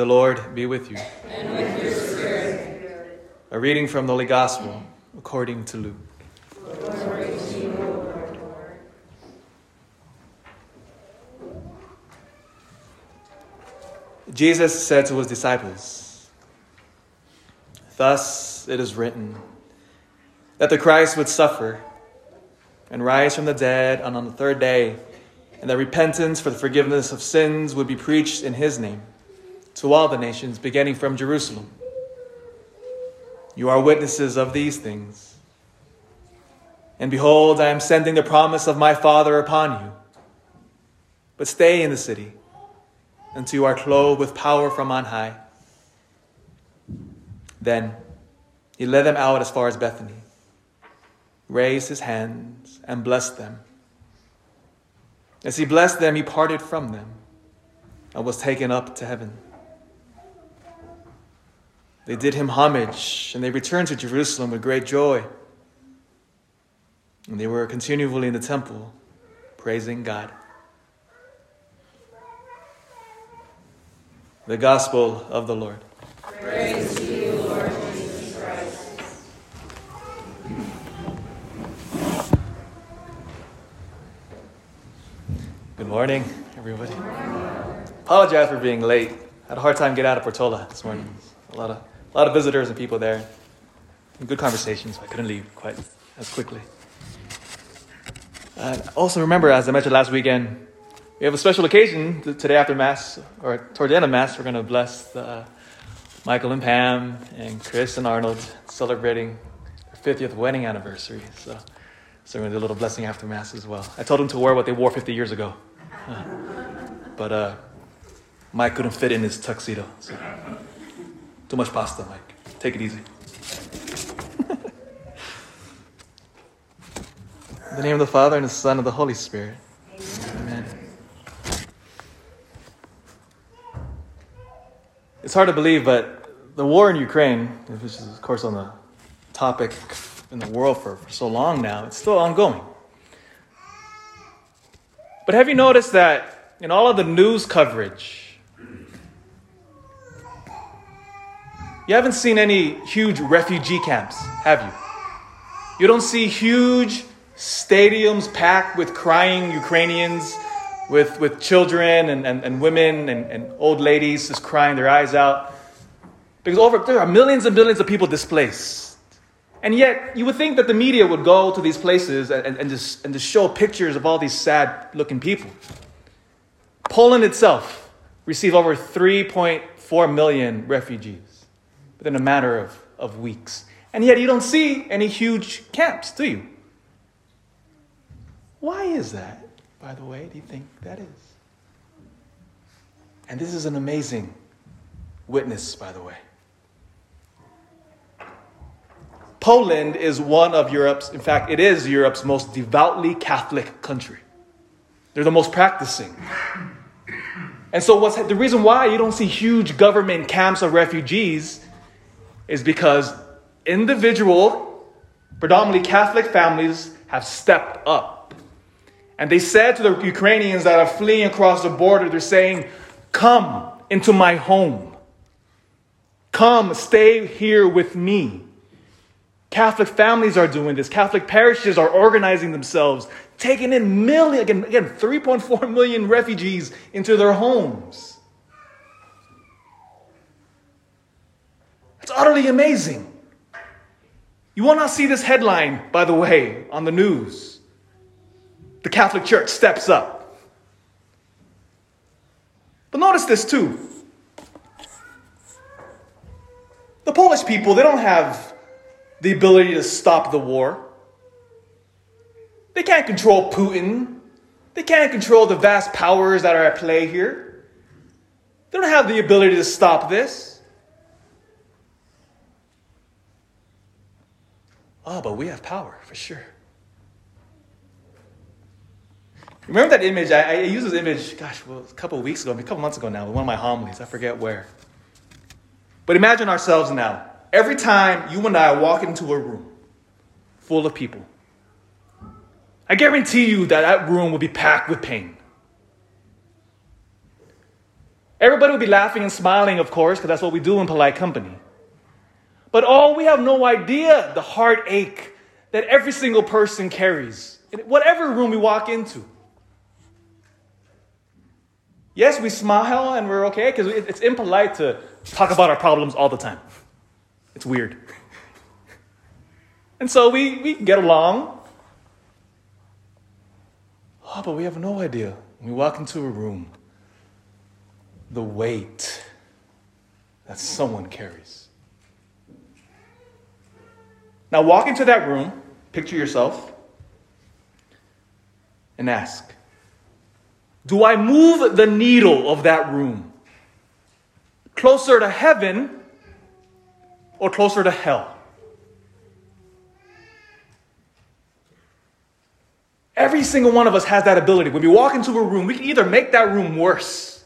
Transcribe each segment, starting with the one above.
The Lord be with you. And with your spirit. A reading from the Holy Gospel according to Luke. Jesus said to his disciples, Thus it is written that the Christ would suffer and rise from the dead and on the third day, and that repentance for the forgiveness of sins would be preached in his name to all the nations, beginning from Jerusalem. You are witnesses of these things. And behold, I am sending the promise of my Father upon you. But stay in the city until you are clothed with power from on high. Then he led them out as far as Bethany, raised his hands, and blessed them. As he blessed them, he parted from them and was taken up to heaven. They did him homage, and they returned to Jerusalem with great joy. And they were continually in the temple, praising God. The Gospel of the Lord. Praise to you, Lord Jesus Christ. Good morning, everybody. Apologize for being late. I Had a hard time getting out of Portola this morning. A lot of, a lot of visitors and people there. Good conversations. I couldn't leave quite as quickly. Also remember, as I mentioned last weekend, we have a special occasion today after Mass, or toward the end of Mass, we're going to bless the, Michael and Pam and Chris and Arnold celebrating their 50th wedding anniversary. So, so we're going to do a little blessing after Mass as well. I told them to wear what they wore 50 years ago. Uh, but uh, Mike couldn't fit in his tuxedo. So. Too much pasta, Mike. Take it easy. In the name of the Father, and the Son, and the Holy Spirit. Amen. It's hard to believe, but the war in Ukraine, which is, of course, on the topic in the world for, for so long now, it's still ongoing. But have you noticed that in all of the news coverage, you haven't seen any huge refugee camps, have you? You don't see huge stadiums packed with crying Ukrainians, with, with children and, and, and women and, and old ladies just crying their eyes out. Because over, there are millions and millions of people displaced. And yet, you would think that the media would go to these places and, and, just, and just show pictures of all these sad looking people. Poland itself received over 3.4 million refugees within a matter of, of weeks. And yet, you don't see any huge camps, do you? Why is that, by the way, do you think that is? And this is an amazing witness, by the way. Poland is one of Europe's, in fact, it is Europe's most devoutly Catholic country. They're the most practicing. And so, what's the reason why you don't see huge government camps of refugees is because individual, predominantly Catholic families have stepped up. And they said to the Ukrainians that are fleeing across the border, they're saying, Come into my home. Come, stay here with me. Catholic families are doing this. Catholic parishes are organizing themselves, taking in million, again, again 3.4 million refugees into their homes. It's utterly amazing. You will not see this headline, by the way, on the news. The Catholic Church steps up. But notice this too. The Polish people, they don't have the ability to stop the war. They can't control Putin. They can't control the vast powers that are at play here. They don't have the ability to stop this. Oh, but we have power for sure. Remember that image? I, I used this image, gosh, well, a couple weeks ago, a couple months ago now, one of my homilies. I forget where. But imagine ourselves now. Every time you and I walk into a room full of people, I guarantee you that that room will be packed with pain. Everybody will be laughing and smiling, of course, because that's what we do in polite company. But oh, we have no idea the heartache that every single person carries in whatever room we walk into. Yes, we smile and we're okay because it's impolite to talk about our problems all the time. It's weird. And so we, we get along. Oh, but we have no idea. When we walk into a room, the weight that someone carries. Now walk into that room, picture yourself, and ask Do I move the needle of that room closer to heaven or closer to hell? Every single one of us has that ability. When we walk into a room, we can either make that room worse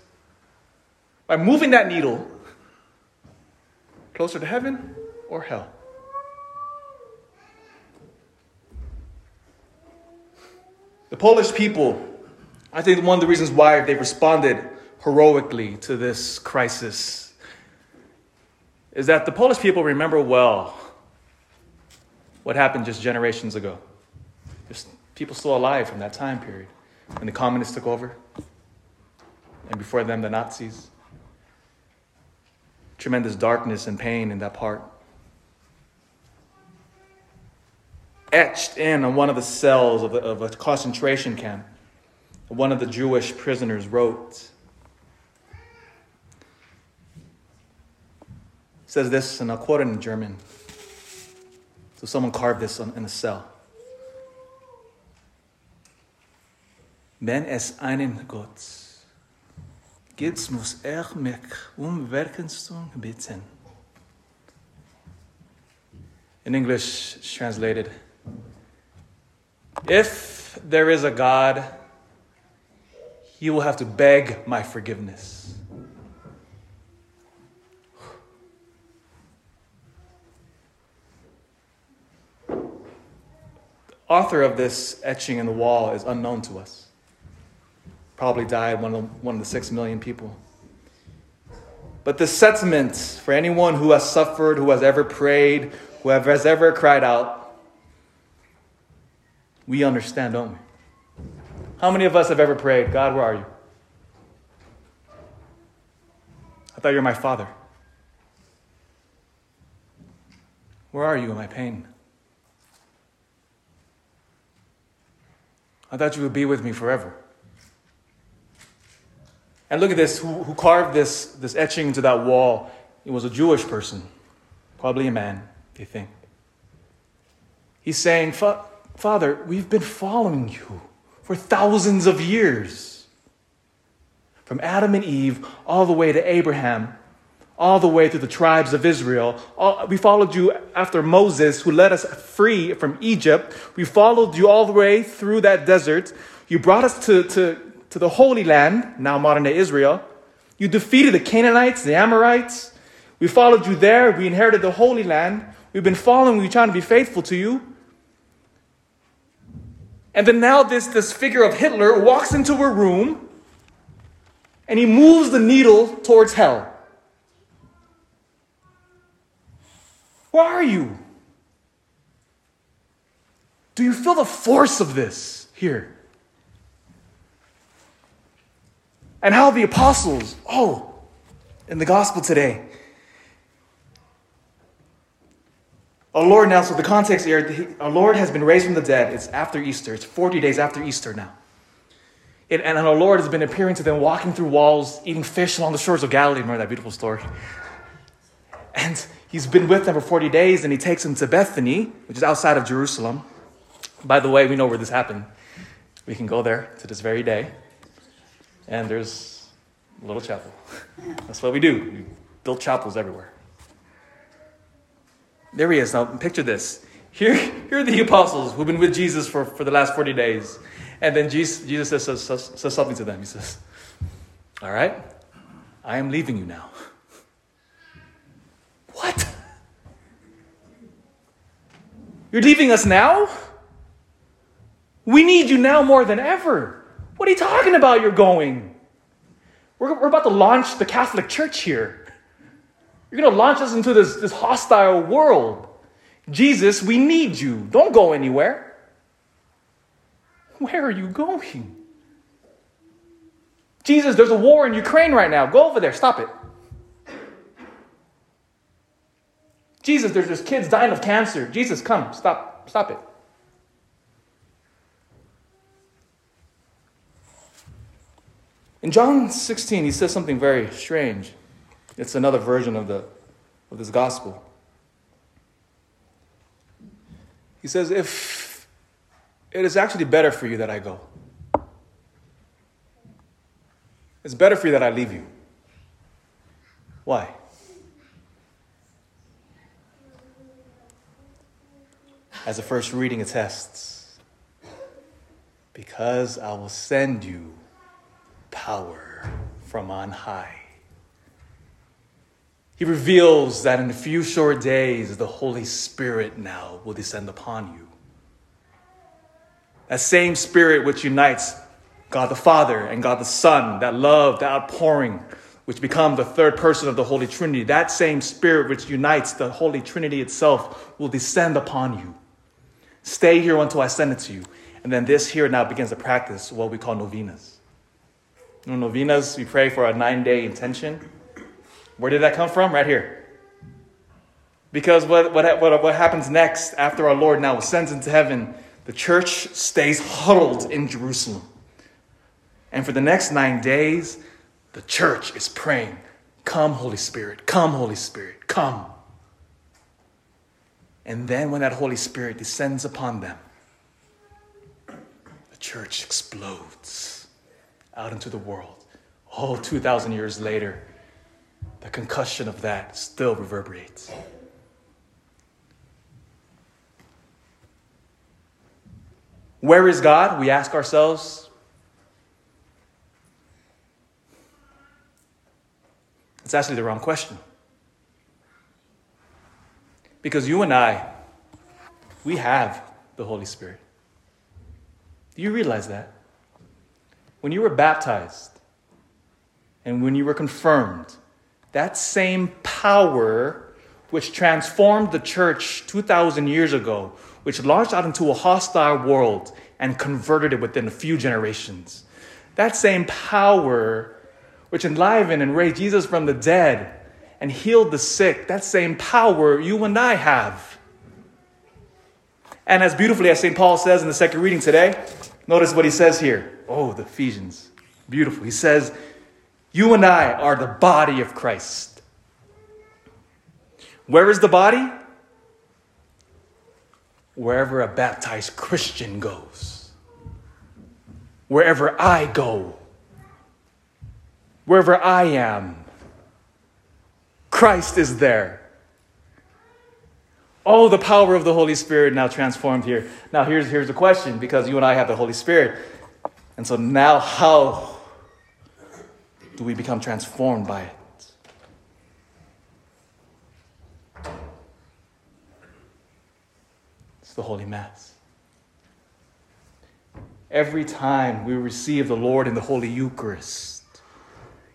by moving that needle closer to heaven or hell. The Polish people, I think one of the reasons why they responded heroically to this crisis is that the Polish people remember well what happened just generations ago. There's people still alive from that time period when the communists took over, and before them, the Nazis. Tremendous darkness and pain in that part. Etched in on one of the cells of a, of a concentration camp. One of the Jewish prisoners wrote. says this, and I'll quote it in German. So someone carved this on, in a cell. Wenn es einen Gott gibt, muss er mich um Werkenstung bitten. In English, translated, if there is a God, he will have to beg my forgiveness. The author of this etching in the wall is unknown to us. Probably died one of the, one of the six million people. But the sentiment for anyone who has suffered, who has ever prayed, who has ever cried out, we understand, don't we? How many of us have ever prayed, God, where are you? I thought you were my father. Where are you in my pain? I thought you would be with me forever. And look at this who, who carved this, this etching into that wall? It was a Jewish person, probably a man, they think. He's saying, Father, we've been following you for thousands of years. From Adam and Eve all the way to Abraham, all the way through the tribes of Israel. All, we followed you after Moses, who led us free from Egypt. We followed you all the way through that desert. You brought us to, to, to the Holy Land, now modern day Israel. You defeated the Canaanites, the Amorites. We followed you there. We inherited the Holy Land. We've been following you, trying to be faithful to you. And then now this, this figure of Hitler walks into a room and he moves the needle towards hell. Where are you? Do you feel the force of this here? And how the apostles, oh, in the gospel today, Our Lord now, so the context here, our Lord has been raised from the dead. It's after Easter. It's 40 days after Easter now. And our Lord has been appearing to them, walking through walls, eating fish along the shores of Galilee. Remember that beautiful story? And he's been with them for 40 days, and he takes them to Bethany, which is outside of Jerusalem. By the way, we know where this happened. We can go there to this very day. And there's a little chapel. That's what we do. We build chapels everywhere. There he is. Now, picture this. Here, here are the apostles who've been with Jesus for, for the last 40 days. And then Jesus, Jesus says, says, says something to them. He says, All right, I am leaving you now. What? You're leaving us now? We need you now more than ever. What are you talking about? You're going. We're, we're about to launch the Catholic Church here. You're going to launch us into this, this hostile world. Jesus, we need you. Don't go anywhere. Where are you going? Jesus, there's a war in Ukraine right now. Go over there. Stop it. Jesus, there's, there's kids dying of cancer. Jesus, come. Stop. Stop it. In John 16, he says something very strange. It's another version of, the, of this gospel. He says, If it is actually better for you that I go, it's better for you that I leave you. Why? As the first reading attests, because I will send you power from on high. He reveals that in a few short days, the Holy Spirit now will descend upon you. That same Spirit which unites God the Father and God the Son, that love, that outpouring, which becomes the third person of the Holy Trinity, that same Spirit which unites the Holy Trinity itself will descend upon you. Stay here until I send it to you. And then this here now begins to practice what we call novenas. Know, novenas, we pray for a nine day intention. Where did that come from? Right here. Because what, what, what, what happens next after our Lord now ascends into heaven, the church stays huddled in Jerusalem. And for the next nine days, the church is praying, Come, Holy Spirit, come, Holy Spirit, come. And then when that Holy Spirit descends upon them, the church explodes out into the world. Oh, 2,000 years later, the concussion of that still reverberates. Where is God? We ask ourselves. It's actually the wrong question. Because you and I, we have the Holy Spirit. Do you realize that? When you were baptized and when you were confirmed, that same power which transformed the church 2,000 years ago, which launched out into a hostile world and converted it within a few generations, that same power which enlivened and raised Jesus from the dead and healed the sick, that same power you and I have. And as beautifully as St. Paul says in the second reading today, notice what he says here. Oh, the Ephesians. Beautiful. He says, You and I are the body of Christ. Where is the body? Wherever a baptized Christian goes. Wherever I go. Wherever I am. Christ is there. Oh, the power of the Holy Spirit now transformed here. Now, here's, here's the question because you and I have the Holy Spirit. And so now, how do we become transformed by it? It's the Holy Mass. Every time we receive the Lord in the Holy Eucharist,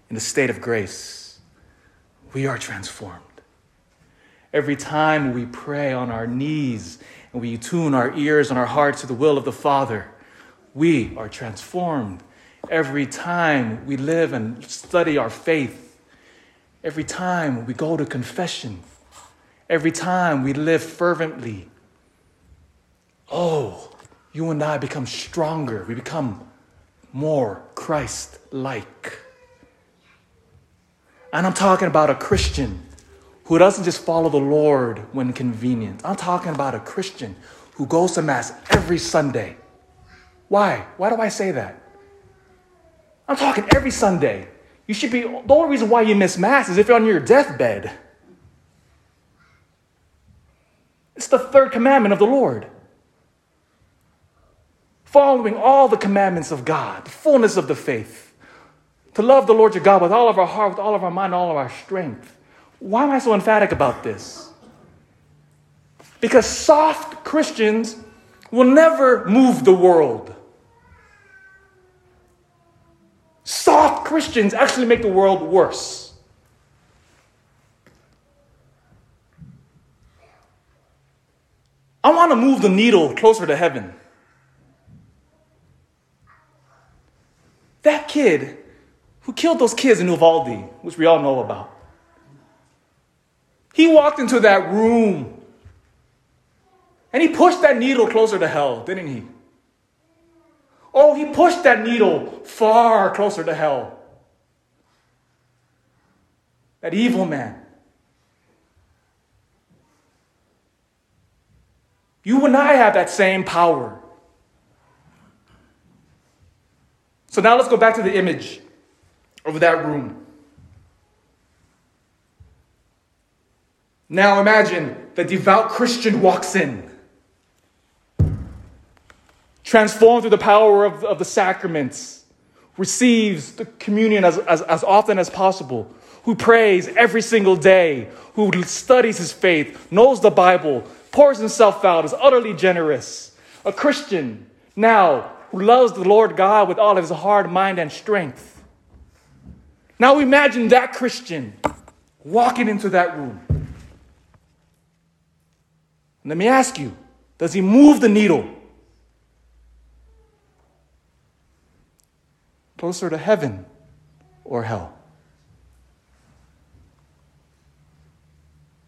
in the state of grace, we are transformed. Every time we pray on our knees and we tune our ears and our hearts to the will of the Father, we are transformed. Every time we live and study our faith, every time we go to confession, every time we live fervently, oh, you and I become stronger. We become more Christ like. And I'm talking about a Christian who doesn't just follow the Lord when convenient. I'm talking about a Christian who goes to Mass every Sunday. Why? Why do I say that? I'm talking every Sunday. You should be, the only reason why you miss Mass is if you're on your deathbed. It's the third commandment of the Lord. Following all the commandments of God, the fullness of the faith. To love the Lord your God with all of our heart, with all of our mind, all of our strength. Why am I so emphatic about this? Because soft Christians will never move the world. Christians actually make the world worse. I want to move the needle closer to heaven. That kid who killed those kids in Uvalde, which we all know about, he walked into that room and he pushed that needle closer to hell, didn't he? Oh, he pushed that needle far closer to hell. That evil man. You and I have that same power. So now let's go back to the image of that room. Now imagine the devout Christian walks in, transformed through the power of, of the sacraments, receives the communion as, as, as often as possible, who prays every single day, who studies his faith, knows the Bible, pours himself out, is utterly generous. A Christian now who loves the Lord God with all of his heart, mind, and strength. Now imagine that Christian walking into that room. Let me ask you does he move the needle closer to heaven or hell?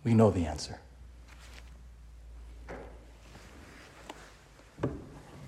We know the answer.